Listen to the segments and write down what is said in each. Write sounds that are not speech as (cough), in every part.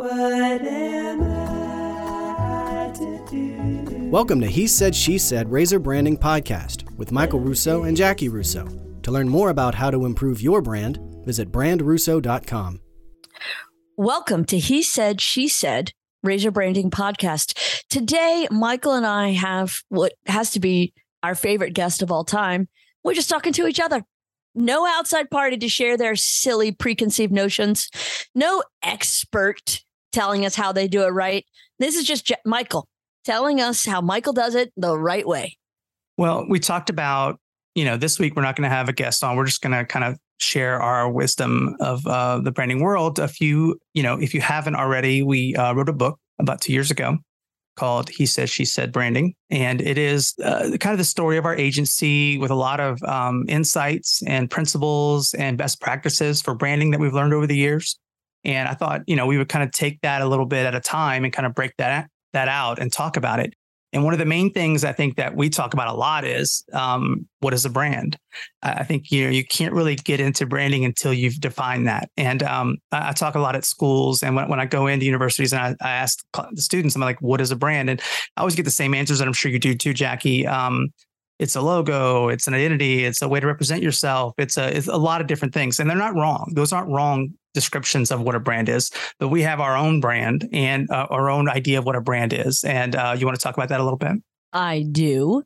To? Welcome to He Said, She Said Razor Branding Podcast with Michael Russo and Jackie Russo. To learn more about how to improve your brand, visit brandrusso.com. Welcome to He Said, She Said Razor Branding Podcast. Today, Michael and I have what has to be our favorite guest of all time. We're just talking to each other. No outside party to share their silly preconceived notions. No expert telling us how they do it right. This is just Je- Michael telling us how Michael does it the right way. Well, we talked about, you know, this week we're not going to have a guest on. We're just going to kind of share our wisdom of uh, the branding world. A few, you know, if you haven't already, we uh, wrote a book about two years ago called He Said, She Said Branding. And it is uh, kind of the story of our agency with a lot of um, insights and principles and best practices for branding that we've learned over the years. And I thought, you know, we would kind of take that a little bit at a time and kind of break that that out and talk about it. And one of the main things I think that we talk about a lot is um, what is a brand? I think you know you can't really get into branding until you've defined that. And um, I, talk a lot at schools, and when, when I go into universities and I, I, ask the students, I'm like, "What is a brand?" And I always get the same answers, and I'm sure you do too, Jackie. Um, it's a logo, it's an identity, it's a way to represent yourself. It's a it's a lot of different things, and they're not wrong. Those aren't wrong descriptions of what a brand is, but we have our own brand and uh, our own idea of what a brand is. And uh, you want to talk about that a little bit? I do.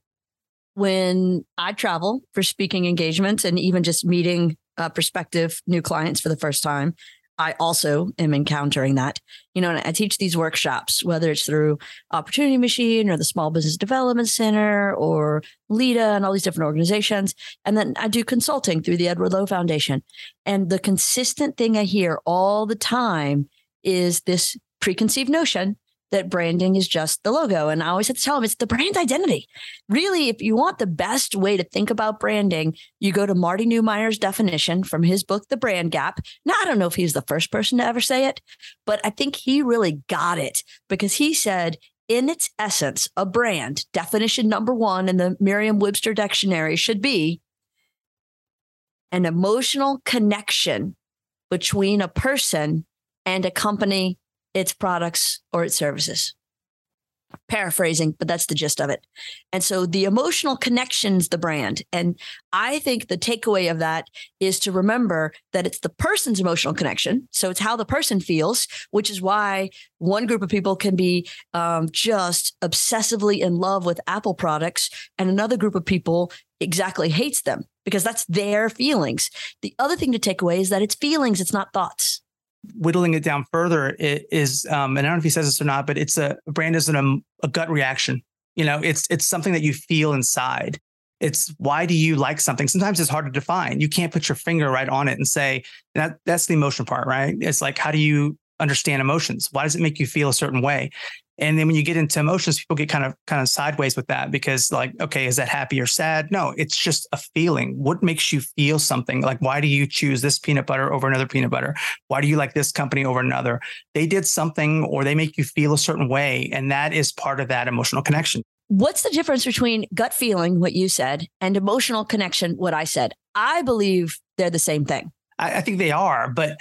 When I travel for speaking engagements and even just meeting uh, prospective new clients for the first time, I also am encountering that. You know, I teach these workshops, whether it's through Opportunity Machine or the Small Business Development Center or LEDA and all these different organizations. And then I do consulting through the Edward Lowe Foundation. And the consistent thing I hear all the time is this preconceived notion that branding is just the logo. And I always have to tell them it's the brand identity. Really, if you want the best way to think about branding, you go to Marty Neumeier's definition from his book, The Brand Gap. Now, I don't know if he's the first person to ever say it, but I think he really got it because he said, in its essence, a brand, definition number one in the Merriam Webster dictionary should be an emotional connection between a person and a company its products or its services. Paraphrasing, but that's the gist of it. And so the emotional connection's the brand. And I think the takeaway of that is to remember that it's the person's emotional connection. So it's how the person feels, which is why one group of people can be um, just obsessively in love with Apple products, and another group of people exactly hates them because that's their feelings. The other thing to take away is that it's feelings, it's not thoughts whittling it down further, it is, um, and I don't know if he says this or not, but it's a, brand is an, um, a gut reaction. You know, it's it's something that you feel inside. It's why do you like something? Sometimes it's hard to define. You can't put your finger right on it and say that that's the emotion part, right? It's like how do you understand emotions? Why does it make you feel a certain way? And then when you get into emotions, people get kind of kind of sideways with that because like, okay, is that happy or sad? No, it's just a feeling. What makes you feel something? Like, why do you choose this peanut butter over another peanut butter? Why do you like this company over another? They did something or they make you feel a certain way. And that is part of that emotional connection. What's the difference between gut feeling, what you said, and emotional connection, what I said? I believe they're the same thing. I, I think they are, but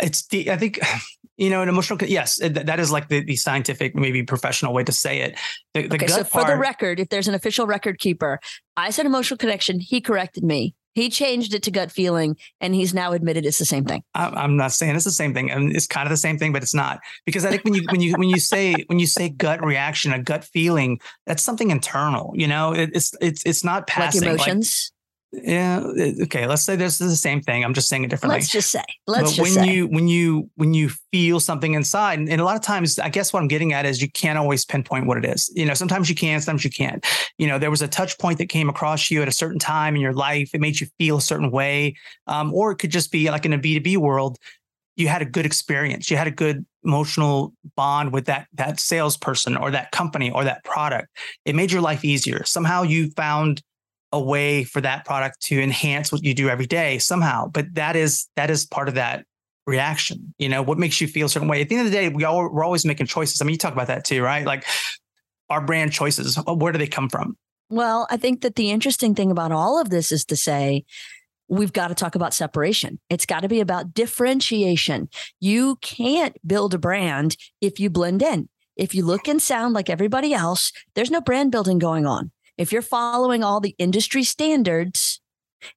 it's the, I think you know, an emotional. Yes, that is like the, the scientific, maybe professional way to say it. The, the okay, so for part, the record, if there's an official record keeper, I said emotional connection. He corrected me. He changed it to gut feeling, and he's now admitted it's the same thing. I'm not saying it's the same thing, and it's kind of the same thing, but it's not because I think when you when you when you say when you say gut reaction, a gut feeling, that's something internal. You know, it, it's it's it's not passing. Like emotions. Like, yeah okay let's say this is the same thing i'm just saying it differently. Let's just say let's but just when say. you when you when you feel something inside and, and, a lot of times i guess what i'm getting at is you can't always pinpoint what it is. You know sometimes you can sometimes you can't. You know there was a touch point that came across you at a certain time in your life it made you feel a certain way um, or it could just be like in a b2b world you had a good experience you had a good emotional bond with that that salesperson or that company or that product. It made your life easier. Somehow you found a way for that product to enhance what you do every day somehow. But that is that is part of that reaction. You know, what makes you feel a certain way. At the end of the day, we all we're always making choices. I mean, you talk about that too, right? Like our brand choices, uh, where do they come from? Well, I think that the interesting thing about all of this is to say we've got to talk about separation. It's got to be about differentiation. You can't build a brand if you blend in. If you look and sound like everybody else, there's no brand building going on. If you're following all the industry standards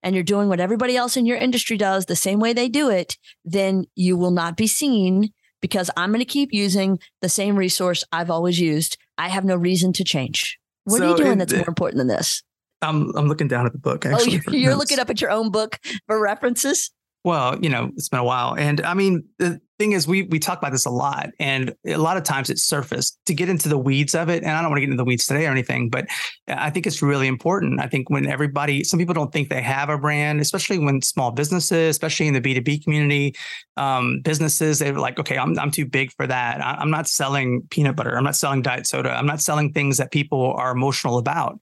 and you're doing what everybody else in your industry does the same way they do it, then you will not be seen because I'm going to keep using the same resource I've always used. I have no reason to change. What are you doing it- that's more important than this? I'm I'm looking down at the book. Oh, (laughs) you're, you're looking up at your own book for references? Well, you know, it's been a while. And I mean, the thing is, we we talk about this a lot, and a lot of times it's surfaced to get into the weeds of it. And I don't want to get into the weeds today or anything, but I think it's really important. I think when everybody, some people don't think they have a brand, especially when small businesses, especially in the B2B community, um, businesses, they're like, okay, I'm, I'm too big for that. I, I'm not selling peanut butter. I'm not selling diet soda. I'm not selling things that people are emotional about.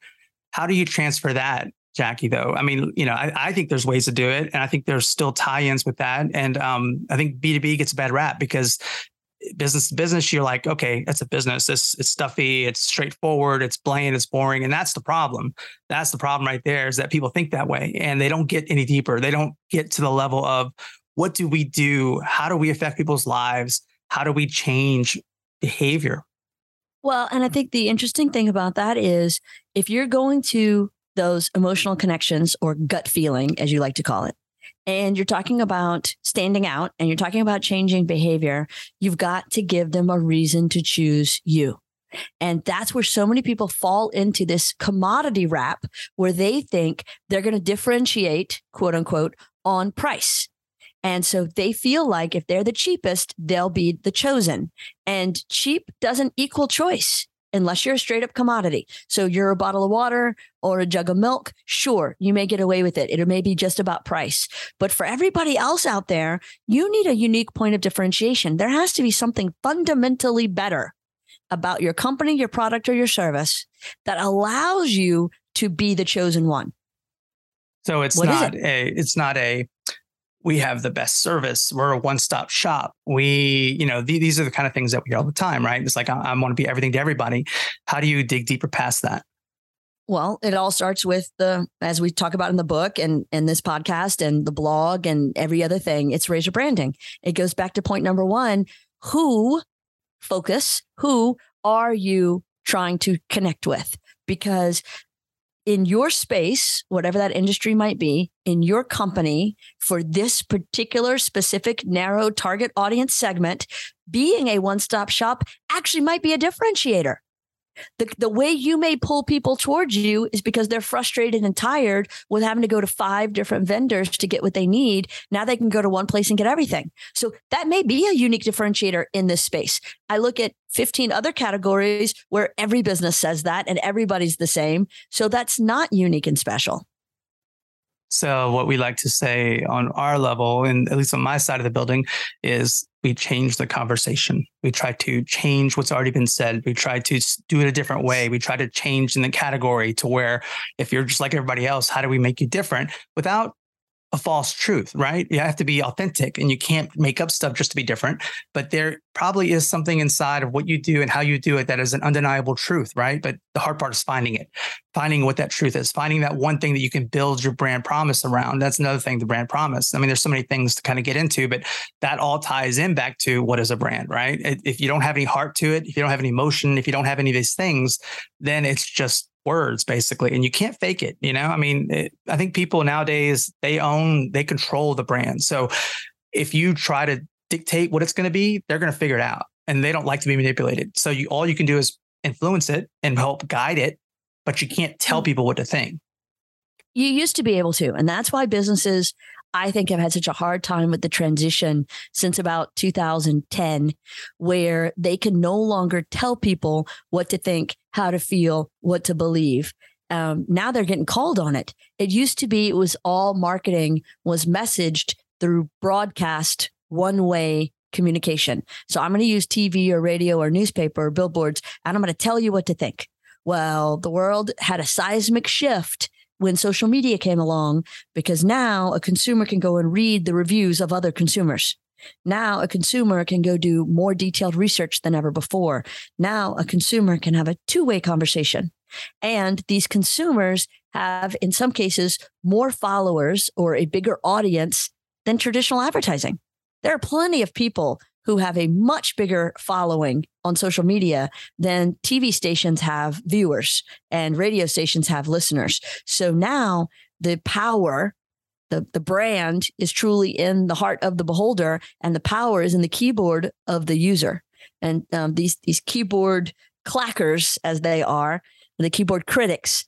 How do you transfer that Jackie, though. I mean, you know, I, I think there's ways to do it. And I think there's still tie-ins with that. And um, I think B2B gets a bad rap because business to business, you're like, okay, it's a business. It's it's stuffy, it's straightforward, it's bland, it's boring. And that's the problem. That's the problem right there is that people think that way and they don't get any deeper. They don't get to the level of what do we do? How do we affect people's lives? How do we change behavior? Well, and I think the interesting thing about that is if you're going to those emotional connections or gut feeling, as you like to call it, and you're talking about standing out and you're talking about changing behavior, you've got to give them a reason to choose you. And that's where so many people fall into this commodity wrap where they think they're going to differentiate, quote unquote, on price. And so they feel like if they're the cheapest, they'll be the chosen. And cheap doesn't equal choice unless you're a straight up commodity. So you're a bottle of water or a jug of milk. Sure, you may get away with it. It may be just about price. But for everybody else out there, you need a unique point of differentiation. There has to be something fundamentally better about your company, your product, or your service that allows you to be the chosen one. So it's What not a it's not a we have the best service. We're a one-stop shop. We, you know, th- these are the kind of things that we hear all the time, right? It's like I, I want to be everything to everybody. How do you dig deeper past that? Well, it all starts with the, as we talk about in the book and and this podcast and the blog and every other thing, it's razor branding. It goes back to point number one: who focus, who are you trying to connect with? Because in your space, whatever that industry might be, in your company, for this particular specific narrow target audience segment, being a one stop shop actually might be a differentiator. The, the way you may pull people towards you is because they're frustrated and tired with having to go to five different vendors to get what they need. Now they can go to one place and get everything. So that may be a unique differentiator in this space. I look at 15 other categories where every business says that and everybody's the same. So that's not unique and special. So what we like to say on our level, and at least on my side of the building, is we change the conversation. We try to change what's already been said. We try to do it a different way. We try to change in the category to where if you're just like everybody else, how do we make you different without a false truth, right? You have to be authentic and you can't make up stuff just to be different. But there probably is something inside of what you do and how you do it that is an undeniable truth, right? But the hard part is finding it, finding what that truth is, finding that one thing that you can build your brand promise around. That's another thing, the brand promise. I mean, there's so many things to kind of get into, but that all ties in back to what is a brand, right? If you don't have any heart to it, if you don't have any emotion, if you don't have any of these things, then it's just words basically and you can't fake it you know i mean it, i think people nowadays they own they control the brand so if you try to dictate what it's going to be they're going to figure it out and they don't like to be manipulated so you all you can do is influence it and help guide it but you can't tell people what to think You used to be able to. And that's why businesses, I think, have had such a hard time with the transition since about 2010, where they can no longer tell people what to think, how to feel, what to believe. Um, now they're getting called on it. It used to be it was all marketing was messaged through broadcast one way communication. So I'm going to use TV or radio or newspaper or billboards, and I'm going to tell you what to think. Well, the world had a seismic shift when social media came along because now a consumer can go and read the reviews of other consumers. Now a consumer can go do more detailed research than ever before. Now a consumer can have a two way conversation. And these consumers have, in some cases, more followers or a bigger audience than traditional advertising. There are plenty of people who have a much bigger following on social media than TV stations have viewers and radio stations have listeners. So now the power, the, the brand is truly in the heart of the beholder, and the power is in the keyboard of the user. And um, these these keyboard clackers, as they are, the keyboard critics,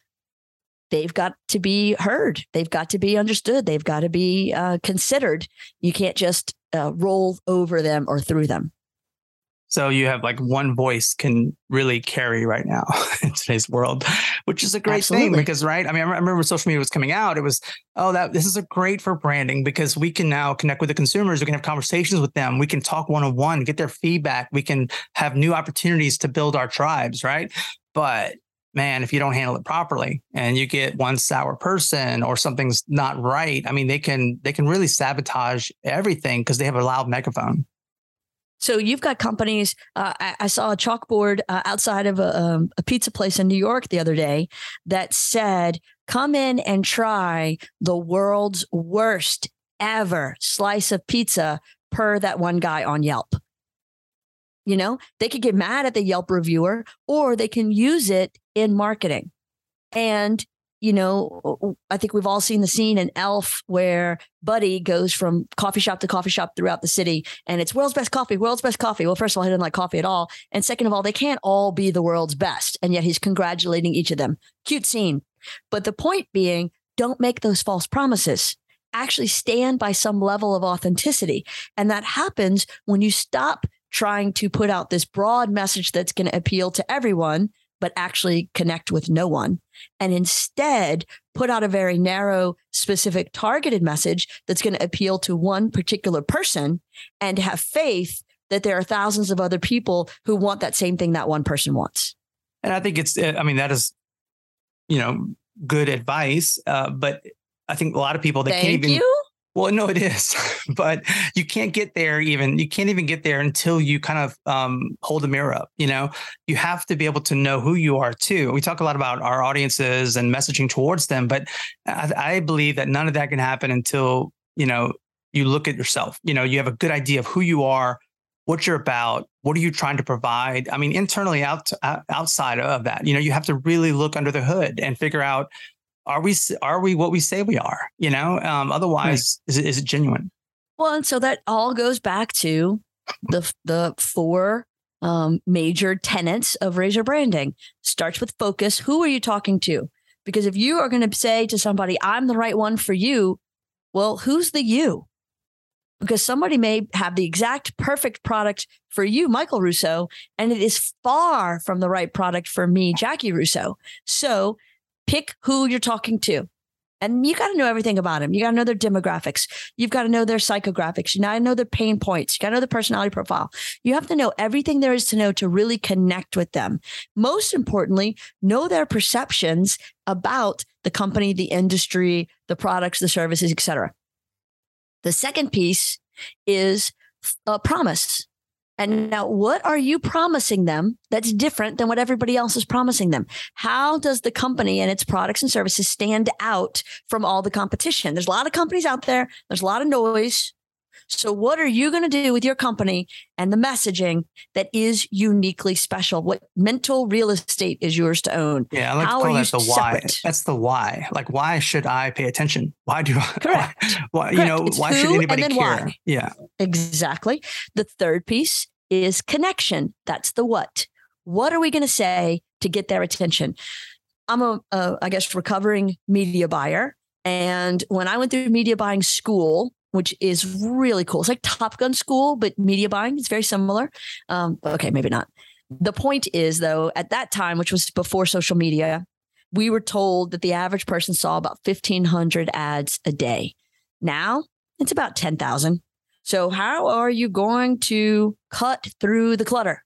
they've got to be heard. They've got to be understood. They've got to be uh, considered. You can't just uh, roll over them or through them. So you have like one voice can really carry right now (laughs) in today's world, which is a great Absolutely. thing because, right? I mean, I remember when social media was coming out, it was, oh, that this is a great for branding because we can now connect with the consumers. We can have conversations with them. We can talk one on one, get their feedback. We can have new opportunities to build our tribes, right? But man, if you don't handle it properly and you get one sour person or something's not right, I mean, they can they can really sabotage everything because they have a loud megaphone. So you've got companies. Uh, I, I, saw a chalkboard uh, outside of a, um, a, pizza place in New York the other day that said, "Come in and try the world's worst ever slice of pizza." Per that one guy on Yelp. You know, they could get mad at the Yelp reviewer, or they can use it in marketing. And you know, I think we've all seen the scene in Elf where Buddy goes from coffee shop to coffee shop throughout the city and it's world's best coffee, world's best coffee. Well, first of all, he doesn't like coffee at all. And second of all, they can't all be the world's best. And yet he's congratulating each of them. Cute scene. But the point being, don't make those false promises. Actually stand by some level of authenticity. And that happens when you stop trying to put out this broad message that's going to appeal to everyone but actually connect with no one. And instead, put out a very narrow, specific, targeted message that's going to appeal to one particular person and have faith that there are thousands of other people who want that same thing that one person wants. And I think it's, I mean, that is, you know, good advice. Uh, but I think a lot of people, they Thank can't even. You? Well, no, it is, (laughs) but you can't get there even. You can't even get there until you kind of um, hold the mirror up. You know, you have to be able to know who you are too. We talk a lot about our audiences and messaging towards them, but I, I believe that none of that can happen until you know you look at yourself. You know, you have a good idea of who you are, what you're about, what are you trying to provide. I mean, internally, out outside of that, you know, you have to really look under the hood and figure out are we are we what we say we are you know? Um, otherwise right. is, it, is it genuine? Well and so that all goes back to the the four um, major tenets of razor branding. Starts with focus. Who are you talking to? Because if you are going to say to somebody i'm the right one for you well who's the you? Because somebody may have the exact perfect product for you, Michael Russo, and it is far from the right product for me, Jackie Russo. So pick who you're talking to. And you got to know everything about them. You got to know their demographics. You've got to know their psychographics. You got to know their pain points. You got to know their personality profile. You have to know everything there is to know to really connect with them. Most importantly, know their perceptions about the company, the industry, the products, the services, etc. The second piece is a promise. And now, what are you promising them that's different than what everybody else is promising them? How does the company and its products and services stand out from all the competition? There's a lot of companies out there, there's a lot of noise. So, what are you going to do with your company and the messaging that is uniquely special? What mental real estate is yours to own? Yeah, I like How to call that the you why. That's the why. Like, why should I pay attention? Why do I? (laughs) Correct. Why, you Correct. know, It's why should anybody care? why. Yeah. Exactly. The third piece is connection. That's the what. What are we going to say to get their attention? I'm a, a, I guess, recovering media buyer. And when I went through media buying school, which is really cool, it's like Top Gun school, but media buying is very similar. Um, okay, maybe not. The point is, though, at that time, which was before social media, we were told that the average person saw about 1,500 ads a day. Now it's about 10,000. So, how are you going to cut through the clutter?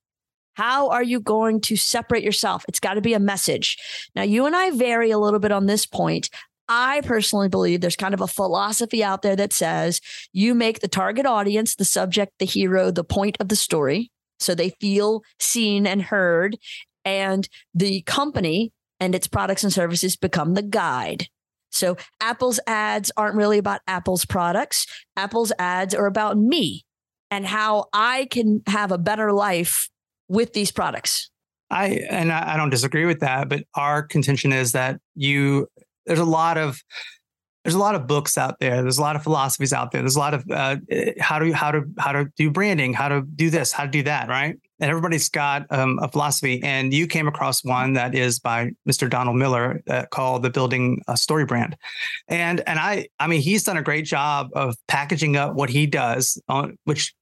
How are you going to separate yourself? It's got to be a message. Now, you and I vary a little bit on this point. I personally believe there's kind of a philosophy out there that says you make the target audience the subject, the hero, the point of the story. So they feel seen and heard. And the company and its products and services become the guide. So Apple's ads aren't really about Apple's products. Apple's ads are about me and how I can have a better life with these products. I and I, don't disagree with that, but our contention is that you there's a lot of there's a lot of books out there. There's a lot of philosophies out there. There's a lot of uh, how to how to how to do branding, how to do this, how to do that, right? And everybody's got um, a philosophy. And you came across one that is by Mr. Donald Miller uh, called the Building a Story Brand. And and I I mean he's done a great job of packaging up what he does, on, which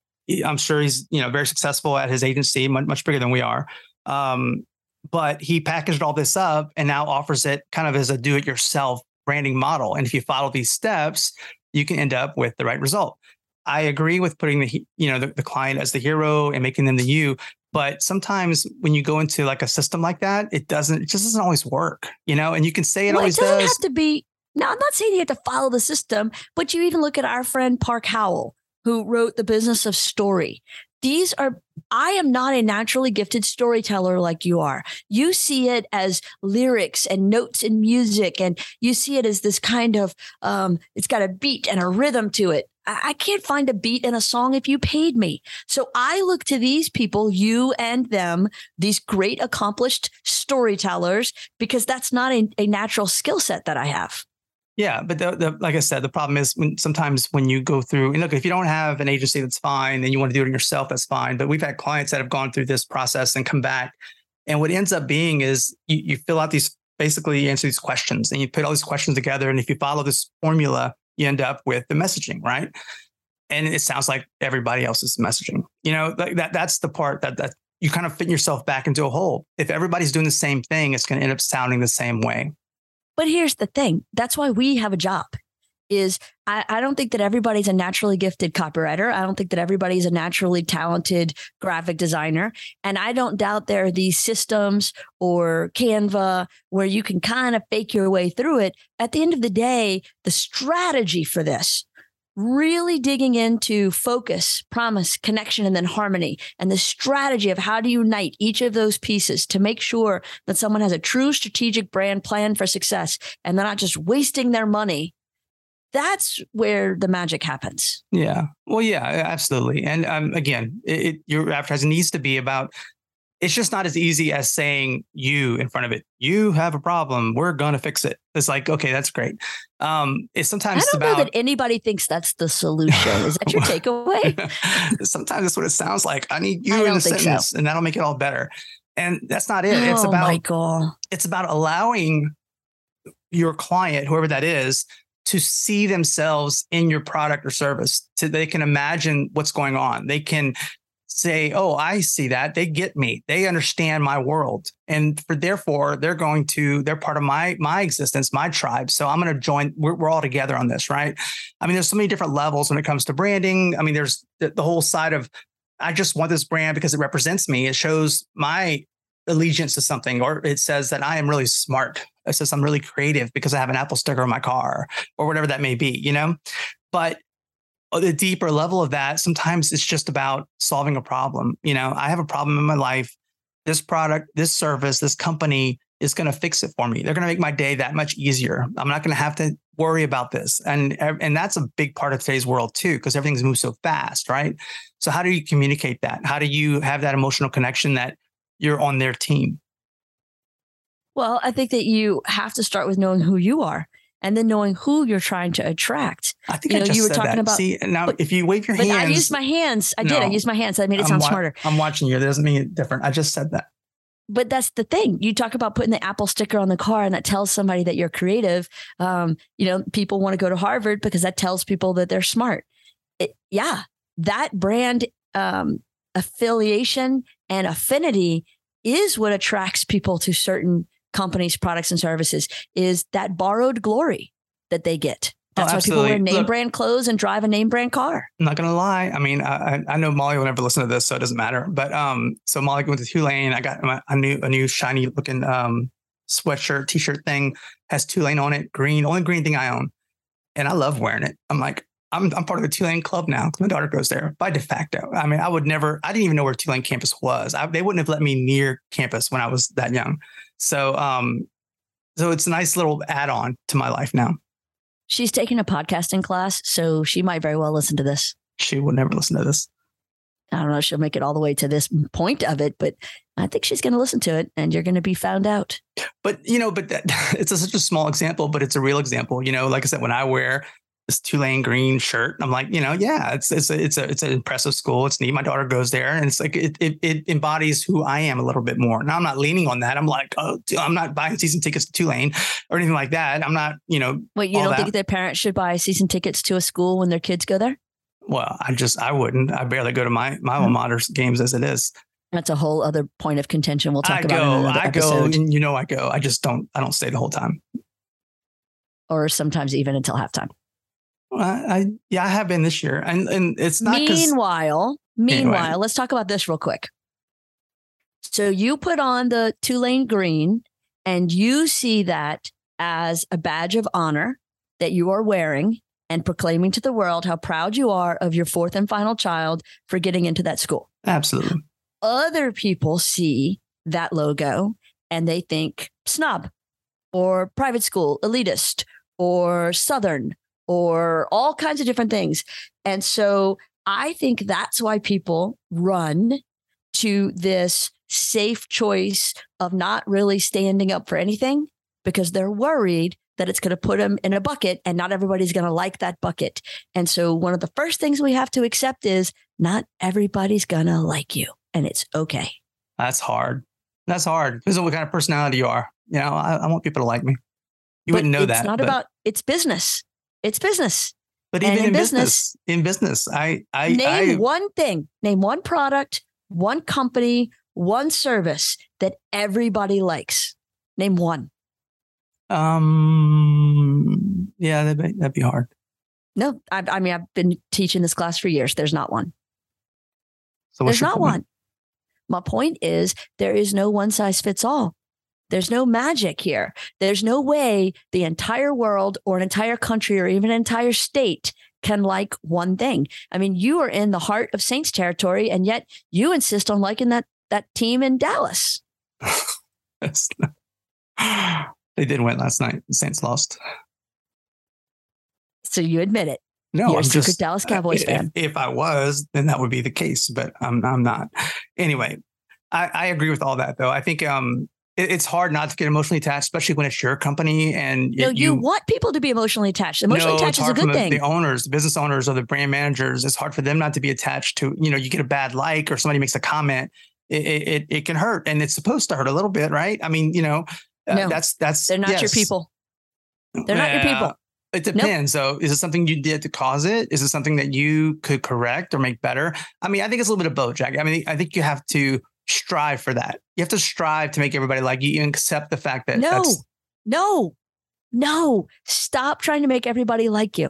I'm sure he's you know very successful at his agency, much, much bigger than we are. Um, but he packaged all this up and now offers it kind of as a do-it-yourself branding model. And if you follow these steps, you can end up with the right result. I agree with putting the you know the, the client as the hero and making them the you. But sometimes when you go into like a system like that, it doesn't. It just doesn't always work, you know. And you can say it well, always it doesn't does. have to be. Now, I'm not saying you have to follow the system, but you even look at our friend Park Howell, who wrote The Business of Story. These are, I am not a naturally gifted storyteller like you are. You see it as lyrics and notes and music, and you see it as this kind of, um, it's got a beat and a rhythm to it. I, I can't find a beat in a song if you paid me. So I look to these people, you and them, these great accomplished storytellers, because that's not a, a natural skill set that I have. Yeah, but the, the, like I said, the problem is when sometimes when you go through and look, if you don't have an agency, that's fine, and you want to do it yourself, that's fine. But we've had clients that have gone through this process and come back, and what ends up being is you, you fill out these basically you answer these questions, and you put all these questions together, and if you follow this formula, you end up with the messaging, right? And it sounds like everybody else's messaging. You know, like that that's the part that that you kind of fit yourself back into a hole. If everybody's doing the same thing, it's going to end up sounding the same way. But here's the thing that's why we have a job. Is I, I don't think that everybody's a naturally gifted copywriter. I don't think that everybody's a naturally talented graphic designer. And I don't doubt there are these systems or Canva where you can kind of fake your way through it. At the end of the day, the strategy for this really digging into focus, promise, connection, and then harmony, and the strategy of how to unite each of those pieces to make sure that someone has a true strategic brand plan for success and they're not just wasting their money. That's where the magic happens. Yeah. Well, yeah, absolutely. And um, again, it, it, your advertising needs to be about it's just not as easy as saying you in front of it. You have a problem. We're going to fix it. It's like, okay, that's great. Um, it's sometimes I don't about, know that anybody thinks that's the solution. Is that your (laughs) takeaway? (laughs) sometimes that's what it sounds like. I need you I in a think so. sentence, and that'll make it all better. And that's not it. It's oh, about Michael. it's about allowing your client, whoever that is, to see themselves in your product or service. So they can imagine what's going on. They can say, "Oh, I see that. They get me. They understand my world." And for therefore, they're going to they're part of my my existence, my tribe. So I'm going to join. We're, we're all together on this, right? I mean, there's so many different levels when it comes to branding. I mean, there's the, the whole side of I just want this brand because it represents me. It shows my allegiance to something, or it says that I am really smart. It says I'm really creative because I have an Apple sticker on my car, or whatever that may be, you know. But the deeper level of that, sometimes it's just about solving a problem. You know, I have a problem in my life. This product, this service, this company is going to fix it for me. They're going to make my day that much easier. I'm not going to have to worry about this. And and that's a big part of today's world too because everything's moved so fast, right? So how do you communicate that? How do you have that emotional connection that you're on their team? Well, I think that you have to start with knowing who you are and then knowing who you're trying to attract. I think You I know, just you were said talking that. about- See, now but- if you wave your But hands, I used my hands. I did. I used my hands. I made it I'm sound wa- smarter. I'm watching you. That doesn't mean it different. I just said that. But that's the thing. You talk about putting the Apple sticker on the car, and that tells somebody that you're creative. Um, you know, people want to go to Harvard because that tells people that they're smart. It, yeah, that brand um, affiliation and affinity is what attracts people to certain companies, products, and services. Is that borrowed glory that they get? Oh, That's why people wear name Look- brand clothes and drive a name brand car. I'm not gonna lie. I mean, I, I- I know Molly will never listen to this, so it doesn't matter. But um, so Molly went to Tulane. I got my, a new a new shiny looking um sweatshirt, t-shirt thing has Tulane on it, green, only green thing I own, and I love wearing it. I'm like, I'm I'm part of the Tulane club now. My daughter goes there by de facto. I mean, I would never. I didn't even know where Tulane campus was. I, they wouldn't have let me near campus when I was that young. So um, so it's a nice little add-on to my life now. She's taking a podcasting class, so she might very well listen to this. She will never listen to this. I don't know if she'll make it all the way to this point of it, but I think she's going to listen to it and you're going to be found out. But you know, but that, (laughs) it's a, such a small example, but it's a real example. You know, like I said, when I wear this Tulane green shirt, I'm like, you know, yeah, it's it's a, it's a it's an impressive school. It's neat. My daughter goes there, and it's like it it, it embodies who I am a little bit more. Now I'm not leaning on that. I'm like, oh, I'm not buying season tickets to Tulane or anything like that. I'm not, you know. Wait, you don't that. think their parents should buy season tickets to a school when their kids go there? Well, I just I wouldn't. I barely go to my my hmm. alma mater's games as it is. That's a whole other point of contention we'll talk I about in go, another I go, episode, you know I go. I just don't. I don't stay the whole time. or sometimes even until halftime. I, I yeah, I have been this year, and and it's not because Meanwhile, meanwhile, Anyway. let's talk about this real quick. So you put on the Tulane green and you see that as a badge of honor that you are wearing and proclaiming to the world how proud you are of your fourth and final child for getting into that school. absolutely. Other people see that logo and they think snob or private school, elitist or southern or all kinds of different things. And so I think that's why people run to this safe choice of not really standing up for anything because they're worried that it's going to put them in a bucket and not everybody's going to like that bucket. And so one of the first things we have to accept is not everybody's going to like you and it's okay. That's hard. That's hard. Depends on what kind of personality you are. You know, I, I want people to like me. You But wouldn't know it's that. It's not but, about it's business. It's business. but and even in in business, business- in business, I, I, Name I, one thing, name one product, one company, one service that everybody likes. Name one. um, yeah, that'd be, that'd be hard. No, I, I mean, I've been teaching this class for years. There's not one. So what's There's not point? one. My point is there is no one size fits all. There's no magic here. There's no way the entire world or an entire country or even an entire state can like one thing. I mean, you are in the heart of Saints territory, and yet you insist on liking that that team in Dallas. (laughs) (sighs) They did win last night. The Saints lost. So you admit it. No, You're a I'm just Dallas Cowboys if, fan. If I was, then that would be the case, but I'm I'm not. Anyway, I, I agree with all that though. I think um it's hard not to get emotionally attached, especially when it's your company and No, it- you, want people to be emotionally attached. Emotionally No, attached is a good the, thing. The owners, the business owners, or the brand managers, it's hard for them not to be attached to. You know, you get a bad like or somebody makes a comment, it it, it, can hurt, and it's supposed to hurt a little bit, right? I mean, you know, uh, No, that's that's They're not your people. They're not your people. It depends. So, is it something you did to cause it? Is it something that you could correct or make better? I mean, I think it's a little bit of both, Jack. I mean, I think you have to strive for that. You have to strive to make everybody like you and accept the fact that No, that's no, no. Stop trying to make everybody like you.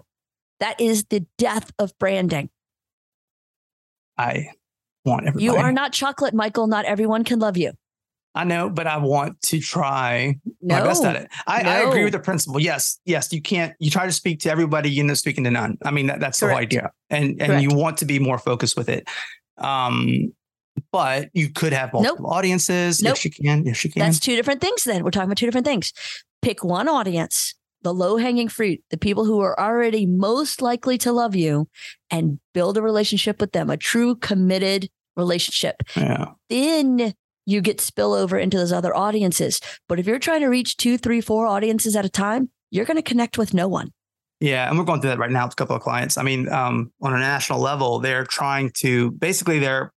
That is the death of branding. I want everybody. You are not chocolate, Michael. Not everyone can love you. I know, but I want to try No, my best at it. I, I agree with the principle. Yes, yes, you can't. You try to speak to everybody, you end up speaking to none. I mean, that, that's the whole idea, and and Correct. you want to be more focused with it. Um, but you could have Nope. multiple audiences. Nope. Yes, you can. Yes, you can. That's two different things. Then we're talking about two different things. Pick one audience, the low hanging fruit, the people who are already most likely to love you, and build a relationship with them, a true committed relationship. yeah. then you get spillover into those other audiences. But if you're trying to reach two, three, four audiences at a time, you're going to connect with no one. Yeah, and we're going through that right now with a couple of clients. I mean, um, on a national level, they're trying to basically they're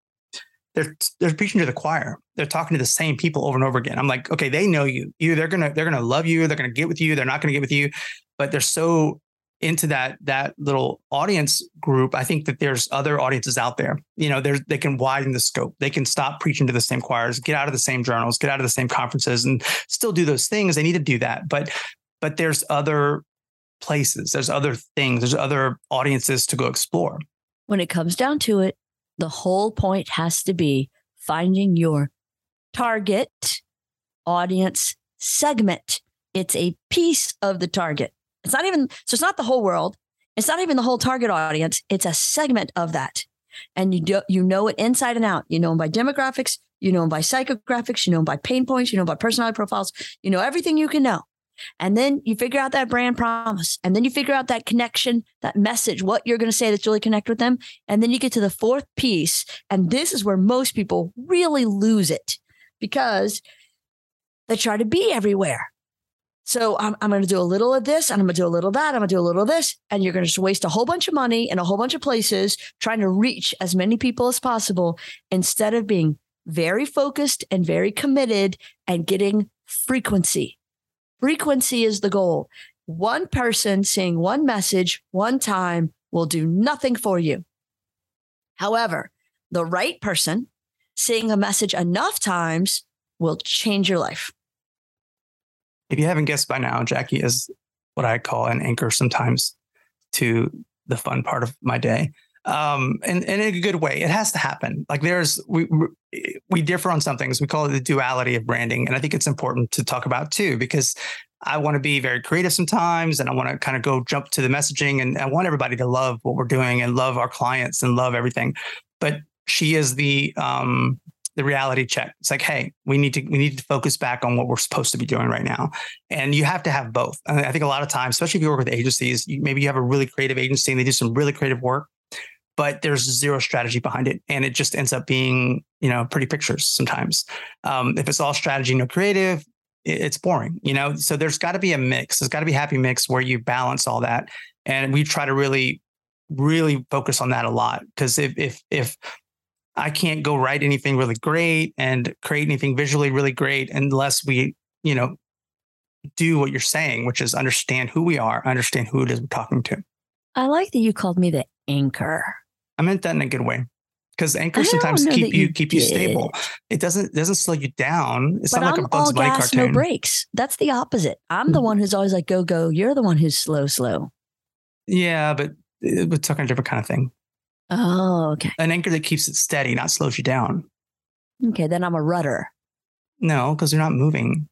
they're they're preaching to the choir. They're talking to the same people over and over again. I'm like, okay, they know you. Either they're gonna they're gonna love you, they're gonna get with you, they're not gonna get with you, but they're so into that that little audience group. I think that there's other audiences out there. You know, there's they can widen the scope. They can stop preaching to the same choirs, get out of the same journals, get out of the same conferences, and still do those things. They need to do that, but but there's other places. There's other things. There's other audiences to go explore. When it comes down to it, the whole point has to be finding your target audience segment. It's a piece of the target. It's not even, so it's not the whole world. It's not even the whole target audience. It's a segment of that. And you do, you know it inside and out. You know them by demographics, you know them by psychographics, you know them by pain points, you know by personality profiles, you know everything you can know. And then you figure out that brand promise. And then you figure out that connection, that message, what you're going to say that's really connect with them. And then you get to the fourth piece. And this is where most people really lose it because they try to be everywhere. So I'm, I'm going to do a little of this and I'm going to do a little of that. I'm going to do a little of this. And you're going to just waste a whole bunch of money in a whole bunch of places trying to reach as many people as possible instead of being very focused and very committed and getting frequency. Frequency is the goal. One person seeing one message one time will do nothing for you. However, the right person seeing a message enough times will change your life. If you haven't guessed by now, Jackie is what I call an anchor sometimes to the fun part of my day. Um, and, and in a good way, it has to happen. Like there's, we, we differ on some things. We call it the duality of branding. And I think it's important to talk about too, because I want to be very creative sometimes and I want to kind of go jump to the messaging and I want everybody to love what we're doing and love our clients and love everything. But she is the um the reality check. It's like, hey, we need to we need to focus back on what we're supposed to be doing right now, and you have to have both. I think a lot of times, especially if you work with agencies, you, maybe you have a really creative agency and they do some really creative work, but there's zero strategy behind it, and it just ends up being you know pretty pictures sometimes. Um, if it's all strategy, no creative, it's boring, you know. So there's got to be a mix. There's got to be happy mix where you balance all that, and we try to really, really focus on that a lot because if if if I can't go write anything really great and create anything visually really great unless we, you know, do what you're saying, which is understand who we are, understand who it is we're talking to. I like that you called me the anchor. I meant that in a good way because anchors sometimes keep you, you keep you stable. It doesn't doesn't slow you down. It's but not I'm like a Bugs all Bunny gas, cartoon. no brakes. That's the opposite. I'm the Mhm. one who's always like go go. You're the one who's slow slow. Yeah, but it- we're talking a different kind of thing. Oh, okay. An anchor that keeps it steady, not slows you down. Okay, then I'm a rudder. No, because you're not moving.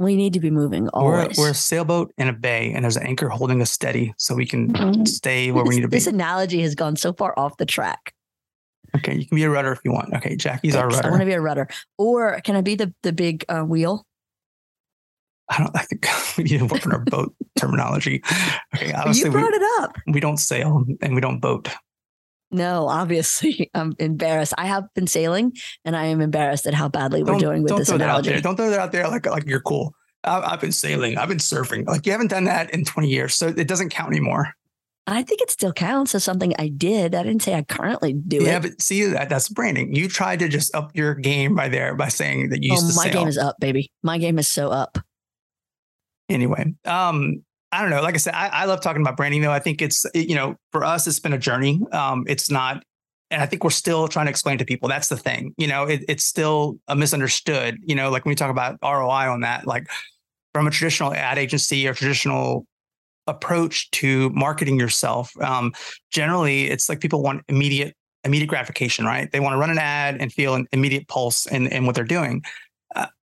We need to be moving We're, we're a sailboat in a bay, and there's an anchor holding us steady so we can Mhm. stay where we need to be. this analogy has gone so far off the track. Okay, you can be a rudder if you want. Okay, Jackie's our rudder. I want to be a rudder. Or can I be the the big uh, wheel? I don't. I think (laughs) we need to work on our boat (laughs) terminology. Okay, obviously you brought we, it up. we don't sail and we don't boat. No, obviously, (laughs) I'm embarrassed. I have been sailing, and I am embarrassed at how badly we're doing with don't this throw that out analogy. there. Don't throw that out there like like you're cool. I, I've been sailing. I've been surfing. Like you haven't done that in 20 years, so it doesn't count anymore. I think it still counts as something I did. I didn't say I currently do yeah, it. but see that that's branding. You tried to just up your game by there by saying that you used Oh, to my sail. game is up, baby. My game is so up. anyway um i don't know like i said I, I love talking about branding though. I think it's you know for us it's been a journey. Um it's not and i think we're still trying to explain to people that's the thing you know it, it's still a misunderstood you know like when we talk about roi on that like from a traditional ad agency or traditional approach to marketing yourself um generally it's like people want immediate immediate gratification right? They want to run an ad and feel an immediate pulse in, in what they're doing. uh,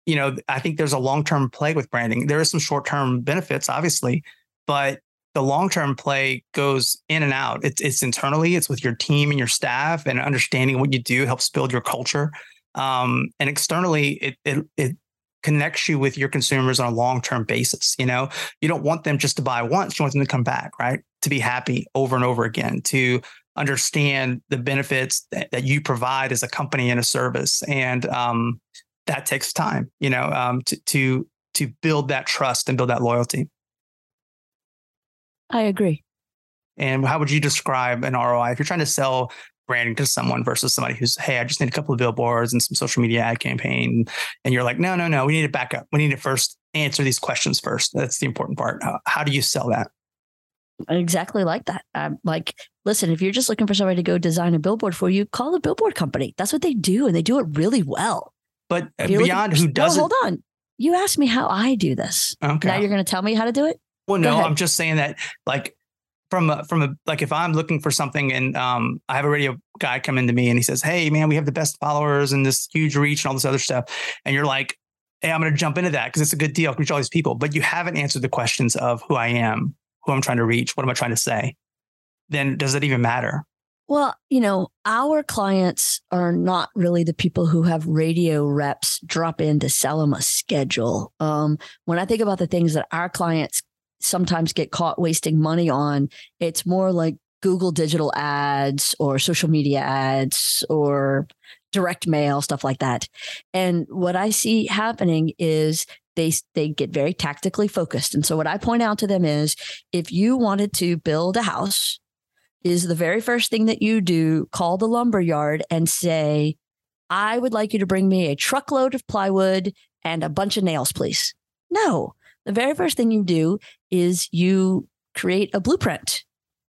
you know, I think there's a long term play with branding. There is some short term benefits, obviously, but the long term play goes in and out. It's, it's internally, it's with your team and your staff, and understanding what you do helps build your culture. Um, and externally, it, it it connects you with your consumers on a long term basis. You know, you don't want them just to buy once; you want them to come back, right? To be happy over and over again. To understand the benefits that, that you provide as a company and a service, and um, that takes time, you know, um, to to to build that trust and build that loyalty. I agree. And how would you describe an ROI if you're trying to sell branding to someone versus somebody who's, hey, I just need a couple of billboards and some social media ad campaign, and you're like, no, no, no, we need to back up. We need to first answer these questions first. That's the important part. How, how do you sell that? Exactly like that. I'm like, listen, if you're just looking for somebody to go design a billboard for you, call a billboard company. That's what they do, and they do it really well. But you're looking beyond for- who No, does it, hold on. You asked me how I do this. okay. Now you're going to tell me how to do it? Well, Go no, ahead. I'm just saying that like from a, from a like if I'm looking for something and um I have a radio guy come into me and he says, "Hey, man, we have the best followers and this huge reach and all this other stuff," and you're like, "Hey, I'm going to jump into that because it's a good deal. I can reach all these people," but you haven't answered the questions of who I am, who I'm trying to reach, what am I trying to say? Then does it even matter? Well, you know, our clients are not really the people who have radio reps drop in to sell them a schedule. Um, when I think about the things that our clients sometimes get caught wasting money on, it's more like Google digital ads or social media ads or direct mail, stuff like that. And what I see happening is they they get very tactically focused. And so what I point out to them is if you wanted to build a house, is the very first thing that you do call the lumber yard and say, I would like you to bring me a truckload of plywood and a bunch of nails, please. No, the very first thing you do is you create a blueprint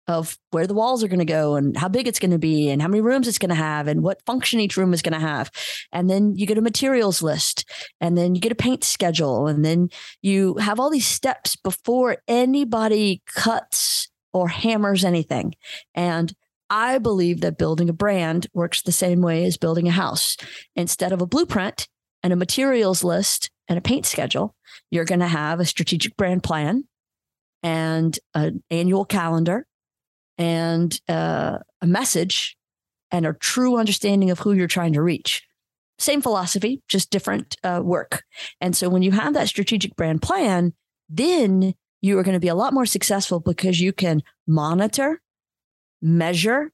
of where the walls are going to go and how big it's going to be and how many rooms it's going to have and what function each room is going to have. And then you get a materials list and then you get a paint schedule and then you have all these steps before anybody cuts or hammers anything. And I believe that building a brand works the same way as building a house. Instead of a blueprint and a materials list and a paint schedule, you're going to have a strategic brand plan and an annual calendar and uh, a message and a true understanding of who you're trying to reach. Same philosophy, just different uh, work. And so when you have that strategic brand plan, then you are going to be a lot more successful because you can monitor, measure,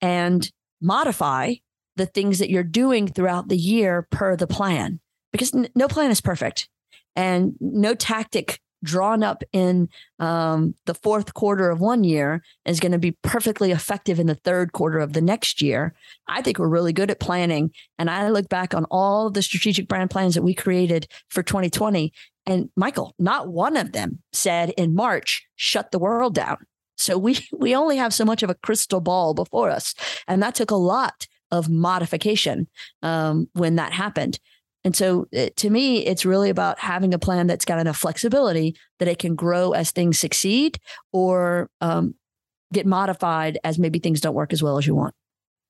and modify the things that you're doing throughout the year per the plan. Because no plan is perfect and no tactic drawn up in um, the fourth quarter of one year is going to be perfectly effective in the third quarter of the next year. I think we're really good at planning. And I look back on all the strategic brand plans that we created for 2020. And Michael, not one of them said in March, shut the world down. So we we only have so much of a crystal ball before us. And that took a lot of modification um, when that happened. And so it, uh, to me, it's really about having a plan that's got enough flexibility that it can grow as things succeed or um, get modified as maybe things don't work as well as you want.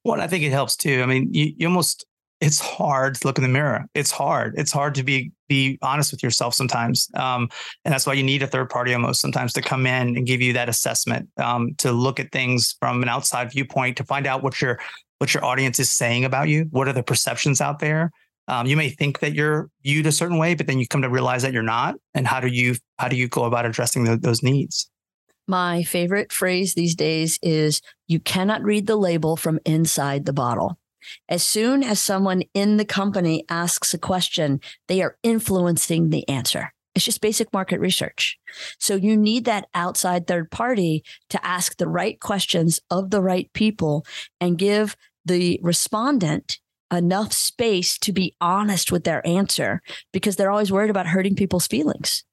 Well, I think it helps too. I mean, you, you almost it's hard to look in the mirror. It's hard. It's hard to be be honest with yourself sometimes, um, and that's why you need a third party almost sometimes to come in and give you that assessment um, to look at things from an outside viewpoint to find out what your what your audience is saying about you. What are the perceptions out there? Um, you may think that you're viewed a certain way, but then you come to realize that you're not. And how do you how do you go about addressing the, those needs? My favorite phrase these days is you cannot read the label from inside the bottle. As soon as someone in the company asks a question, they are influencing the answer. It's just basic market research. So you need that outside third party to ask the right questions of the right people and give the respondent enough space to be honest with their answer because they're always worried about hurting people's feelings.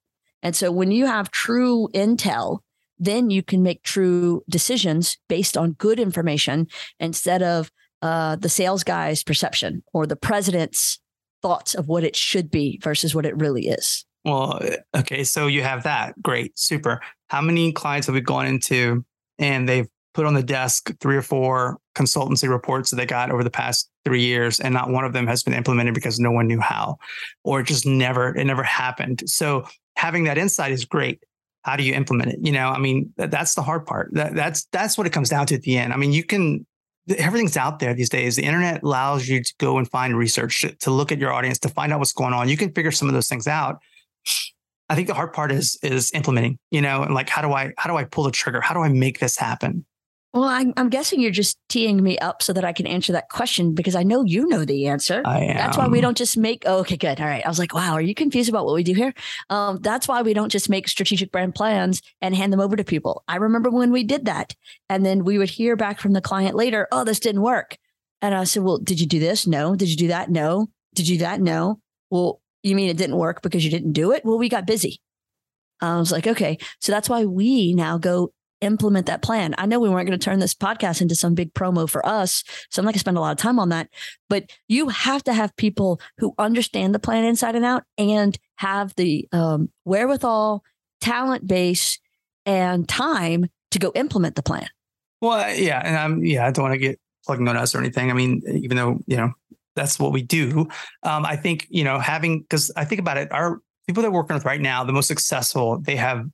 And so when you have true intel, then you can make true decisions based on good information instead of uh, the sales guy's perception or the president's thoughts of what it should be versus what it really is. Well, okay. So you have that. Great. Super. How many clients have we gone into and they've put on the desk three or four consultancy reports that they got over the past three years, and not one of them has been implemented because no one knew how, or it just never, it never happened. So having that insight is great. How do you implement it? You know, I mean, that, that's the hard part. That, that's that's what it comes down to at the end. I mean, you can everything's out there these days. The internet allows you to go and find research to, to look at your audience to find out what's going on. You can figure some of those things out. I think the hard part is is implementing, you know, and like how do I how do I pull the trigger? How do I make this happen? Well, I'm, I'm guessing you're just teeing me up so that I can answer that question because I know you know the answer. I am. That's why we don't just make. Oh, okay, good. All right. I was like, wow, are you confused about what we do here? Um, that's why we don't just make strategic brand plans and hand them over to people. I remember when we did that, and then we would hear back from the client later. Oh, this didn't work. And I said, well, did you do this? No. Did you do that? No. Did you do that? No. Well, you mean it didn't work because you didn't do it? Well, we got busy. I was like, okay. So that's why we now go implement that plan. I know we weren't going to turn this podcast into some big promo for us. So I'm not going to spend a lot of time on that. But you have to have people who understand the plan inside and out and have the um, wherewithal, talent base, and time to go implement the plan. Well, yeah. And I'm, yeah, I don't want to get plugging on us or anything. I mean, even though, you know, that's what we do. Um, I think, you know, having, because I think about it, our people that we're working with right now, the most successful, they have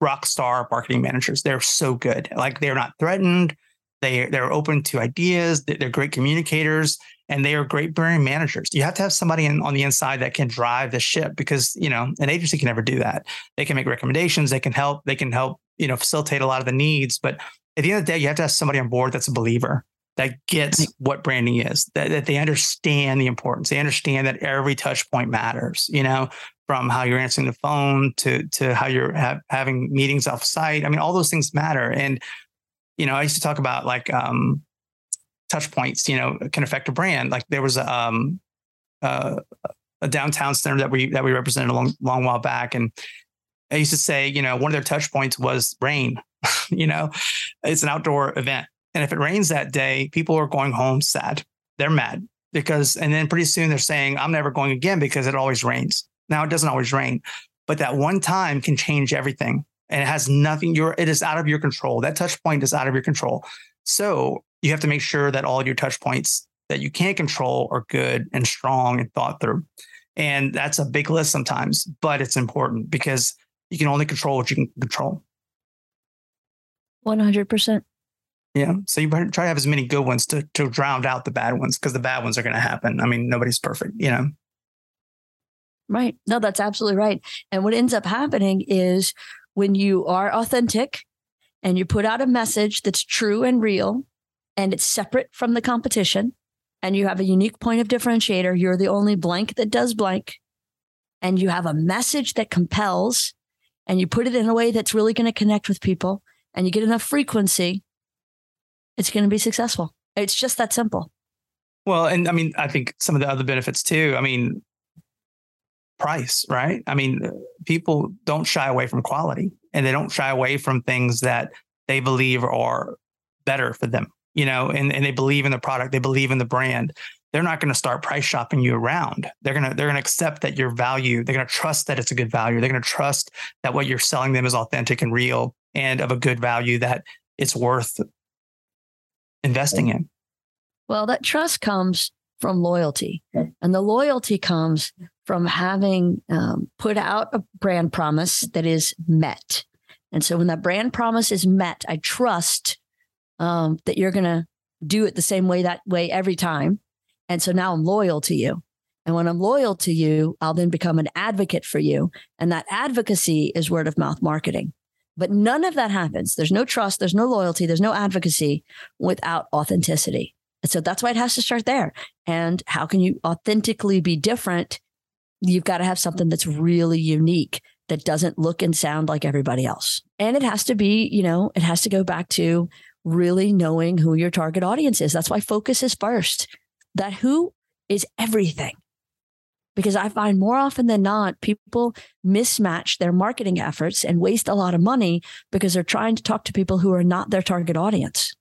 rock star marketing managers. They're so good. Like they're not threatened. They they're open to ideas. They're great communicators, and they are great brand managers. You have to have somebody in, on the inside that can drive the ship because you know an agency can never do that. They can make recommendations. They can help. They can help you know facilitate a lot of the needs. But at the end of the day, you have to have somebody on board that's a believer that gets what branding is. That, that they understand the importance. They understand that every touch point matters. You know, from how you're answering the phone to to how you're ha- having meetings off site. I mean, all those things matter. And you know, I used to talk about like um, touch points. You know, can affect a brand. Like there was a um, uh, a downtown center that we that we represented a long long while back, and I used to say, you know, one of their touch points was rain. (laughs) you know, it's an outdoor event, and if it rains that day, people are going home sad. They're mad because, and then pretty soon they're saying, "I'm never going again because it always rains." Now it doesn't always rain, but that one time can change everything. And it has nothing, your it is out of your control. That touch point is out of your control. So you have to make sure that all your touch points that you can't control are good and strong and thought through. And that's a big list sometimes, but it's important because you can only control what you can control. 100%. Yeah. So you try to have as many good ones to, to drown out the bad ones because the bad ones are going to happen. I mean, nobody's perfect, you know? Right. No, that's absolutely right. And what ends up happening is when you are authentic and you put out a message that's true and real and it's separate from the competition and you have a unique point of differentiator, you're the only blank that does blank, and you have a message that compels and you put it in a way that's really going to connect with people and you get enough frequency, it's going to be successful. It's just that simple. Well, and I mean, I think some of the other benefits too. I mean, price, right? I mean, people don't shy away from quality and they don't shy away from things that they believe are better for them, you know, and, and they believe in the product, they believe in the brand. They're not going to start price shopping you around. They're going to they're going to accept that your value. They're going to trust that it's a good value. They're going to trust that what you're selling them is authentic and real and of a good value that it's worth investing in. Well, that trust comes from loyalty, and the loyalty comes from having um, put out a brand promise that is met. And so when that brand promise is met, I trust um, that you're going to do it the same way that way every time. And so now I'm loyal to you. And when I'm loyal to you, I'll then become an advocate for you. And that advocacy is word of mouth marketing. But none of that happens. There's no trust, there's no loyalty, there's no advocacy without authenticity. And so that's why it has to start there. And how can you authentically be different you've got to have something that's really unique that doesn't look and sound like everybody else. And it has to be, you know, it has to go back to really knowing who your target audience is. That's why focus is first. That who is everything. Because I find more often than not, people mismatch their marketing efforts and waste a lot of money because they're trying to talk to people who are not their target audience.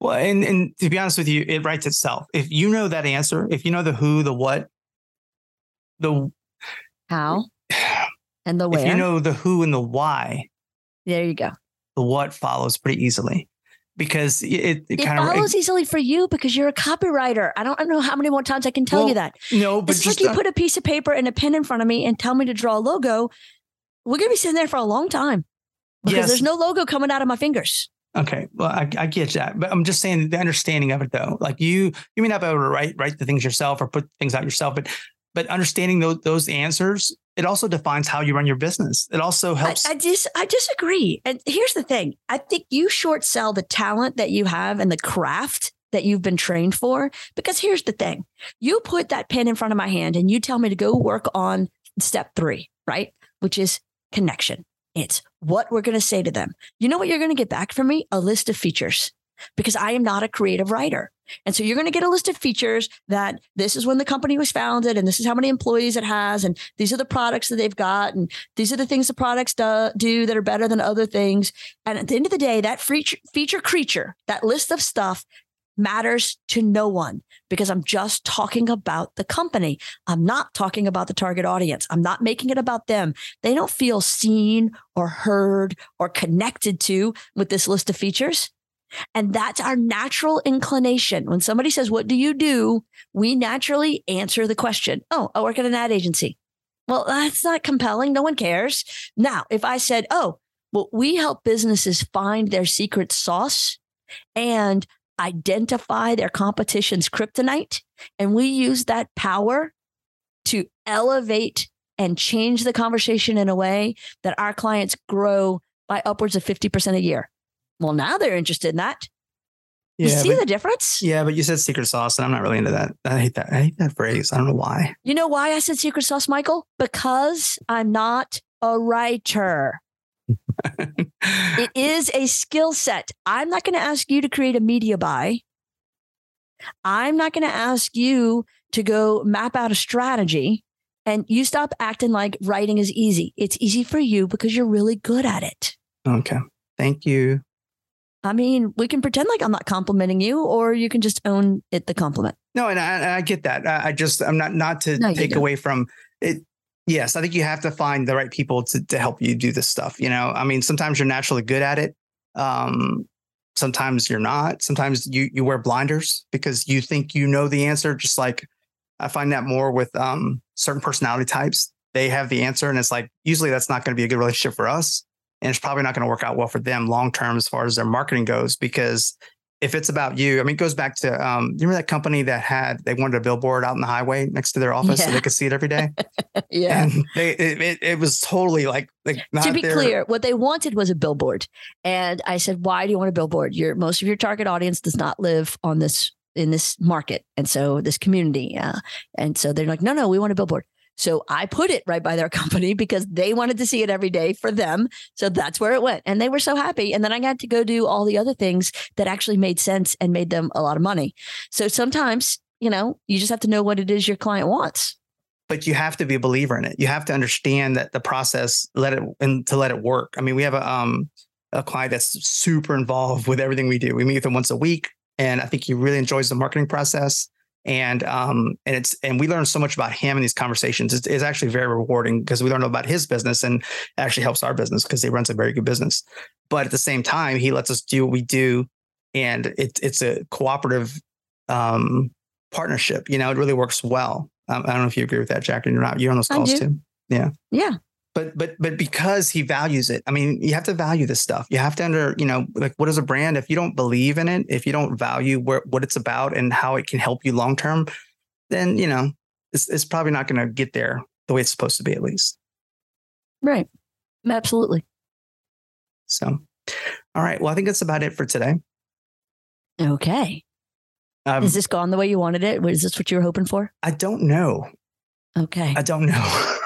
Well, and, and to be honest with you, it writes itself. If you know that answer, if you know the who, the what, the how (sighs) and the where. If you know the who and the why, there you go. The what follows pretty easily because it, it, it kind of follows it, easily for you because you're a copywriter. I don't, I don't know how many more times I can tell well, you that. No, but it's like you uh, put a piece of paper and a pen in front of me and tell me to draw a logo. We're going to be sitting there for a long time because yes. there's no logo coming out of my fingers. Okay, well, I, I, get that, but I'm just saying the understanding of it, though. Like you, you may not be able to write write the things yourself or put things out yourself, but but understanding those those answers it also defines how you run your business. It also helps I, I just i disagree. And here's the thing. I think you short sell the talent that you have and the craft that you've been trained for because here's the thing. You put that pen in front of my hand and you tell me to go work on step three right? Which is connection. It's what we're going to say to them. You know what you're going to get back from me? A list of features because I am not a creative writer. And so you're going to get a list of features that this is when the company was founded and this is how many employees it has. And these are the products that they've got. And these are the things the products do, do that are better than other things. And at the end of the day, that feature, feature creature, that list of stuff matters to no one because I'm just talking about the company. I'm not talking about the target audience. I'm not making it about them. They don't feel seen or heard or connected to with this list of features. And that's our natural inclination. When somebody says, What do you do? We naturally answer the question, Oh, I work at an ad agency. Well, that's not compelling. No one cares. Now, if I said, Oh, well, we help businesses find their secret sauce and identify their competition's kryptonite. And we use that power to elevate and change the conversation in a way that our clients grow by upwards of 50% a year. Well, now they're interested in that. You see but, the difference? yeah, but you said secret sauce, and I'm not really into that. I hate that. I hate that phrase. I don't know why. You know why I said secret sauce, Michael? Because I'm not a writer. It (laughs) is a skill set. I'm not going to ask you to create a media buy. I'm not going to ask you to go map out a strategy and you stop acting like writing is easy. It's easy for you because you're really good at it. okay. Thank you. I mean, we can pretend like I'm not complimenting you, or you can just own it the compliment. No, and I, and I get that. I, just I'm not not to No, take away from it. Yes, I think you have to find the right people to to help you do this stuff. You know, I mean, sometimes you're naturally good at it. Um, sometimes you're not. Sometimes you you wear blinders because you think you know the answer. Just like I find that more with um certain personality types. They have the answer, and it's like usually that's not going to be a good relationship for us, and it's probably not going to work out well for them long term as far as their marketing goes because if it's about you, I mean, it goes back to um, you remember that company that had they wanted a billboard out in the highway next to their office so they could see it every day, (laughs) Yeah. and they it, it, it was totally like like not to be their- clear, what they wanted was a billboard. And I said, why do you want a billboard? Your most of your target audience does not live on this in this market. And so this community. Uh, and so they're like, no, no, we want a billboard. So I put it right by their (laughs) company because they wanted to see it every day for them. So that's where it went. And they were so happy. And then I got to go do all the other things that actually made sense and made them a lot of money. So sometimes, you know, you just have to know what it is your client wants. but you have to be a believer in it. You have to understand that the process let it and to let it work. I mean, we have a um a client that's super involved with everything we do. We meet with him once a week, and I think he really enjoys the marketing process. And um and it's and we learn so much about him in these conversations. It's, it's actually very rewarding because we learn about his business and actually helps our business because he runs a very good business. But at the same time, he lets us do what we do, and it's it's a cooperative um partnership. You know, it really works well. Um, I don't know if you agree with that, Jack, and you're not. You're on those calls too. Yeah. Yeah. But but but because he values it, I mean, you have to value this stuff. You have to under, you know, like what is a brand? If you don't believe in it, if you don't value where, what it's about and how it can help you long term, then you know it's it's probably not going to get there the way it's supposed to be, at least. Right. Absolutely. So, all right. Well, I think that's about it for today. Okay. Um, Is this gone the way you wanted it? Was this what you were hoping for? I don't know. Okay. I don't know. (laughs)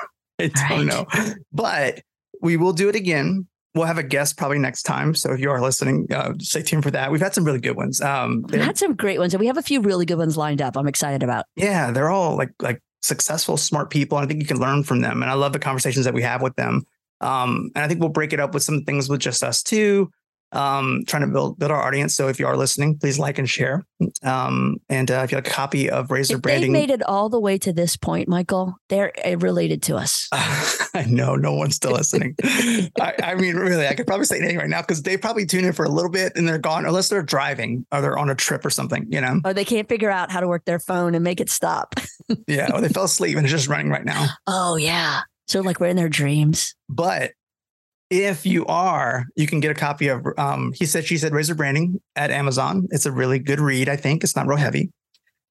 I don't right. know. But we will do it again. We'll have a guest probably next time. So if you are listening, uh, stay tuned for that. We've had some really good ones. Um, We had some great ones, and we have a few really good ones lined up. I'm excited about. yeah, they're all like like successful, smart people. And I think you can learn from them. And I love the conversations that we have with them. Um, and I think we'll break it up with some things with just us too. Um, trying to build build our audience. So if you are listening, please like and share. Um, and uh, if you like a copy of Razor If they Branding, made it all the way to this point, Michael, they're uh, related to us. (laughs) I know no one's still listening. I, I mean, really, I could probably say anything right now because they probably tune in for a little bit and they're gone, unless they're driving or they're on a trip or something, you know? Or they can't figure out how to work their phone and make it stop. Yeah. Or they fell asleep and it's just running right now. (laughs) Oh yeah. So like we're in their dreams. But if you are, you can get a copy of um, He Said, She Said Razor Branding at Amazon. It's a really good read, I think. It's not real heavy,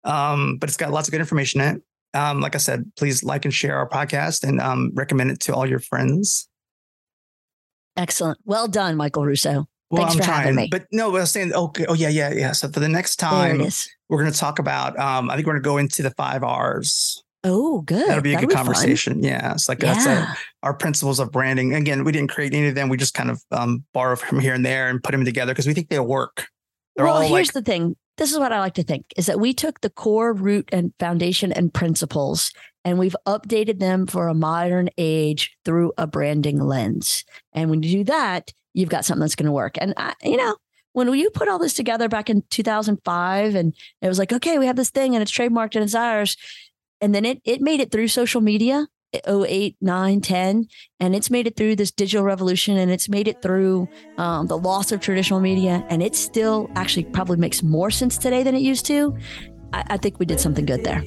um, but it's got lots of good information in it. Um, like I said, please like and share our podcast and um, recommend it to all your friends. Excellent. Well done, Michael Russo. Well, Thanks I'm for trying, having me. but no, but I was saying, okay, oh yeah, yeah, yeah. So for the next time, we're going to talk about. Um, I think we're going to go into the five R's. Oh, good. That'll be a That'll good fun. conversation. Yeah, it's like that's Yeah. our, our principles of branding. Again, we didn't create any of them. We just kind of um, borrow from here and there and put them together because we think they'll work. They're well, all here's like, the thing. This is what I like to think is that we took the core root and foundation and principles and we've updated them for a modern age through a branding lens. And when you do that, you've got something that's going to work. And I, you know, when you put all this together back in 2005 and it was like, okay, we have this thing and it's trademarked and it's ours. And then it, it made it through social media, 08, 9, 10, and it's made it through this digital revolution and it's made it through um, the loss of traditional media. And it still actually probably makes more sense today than it used to. I, I think we did something good there.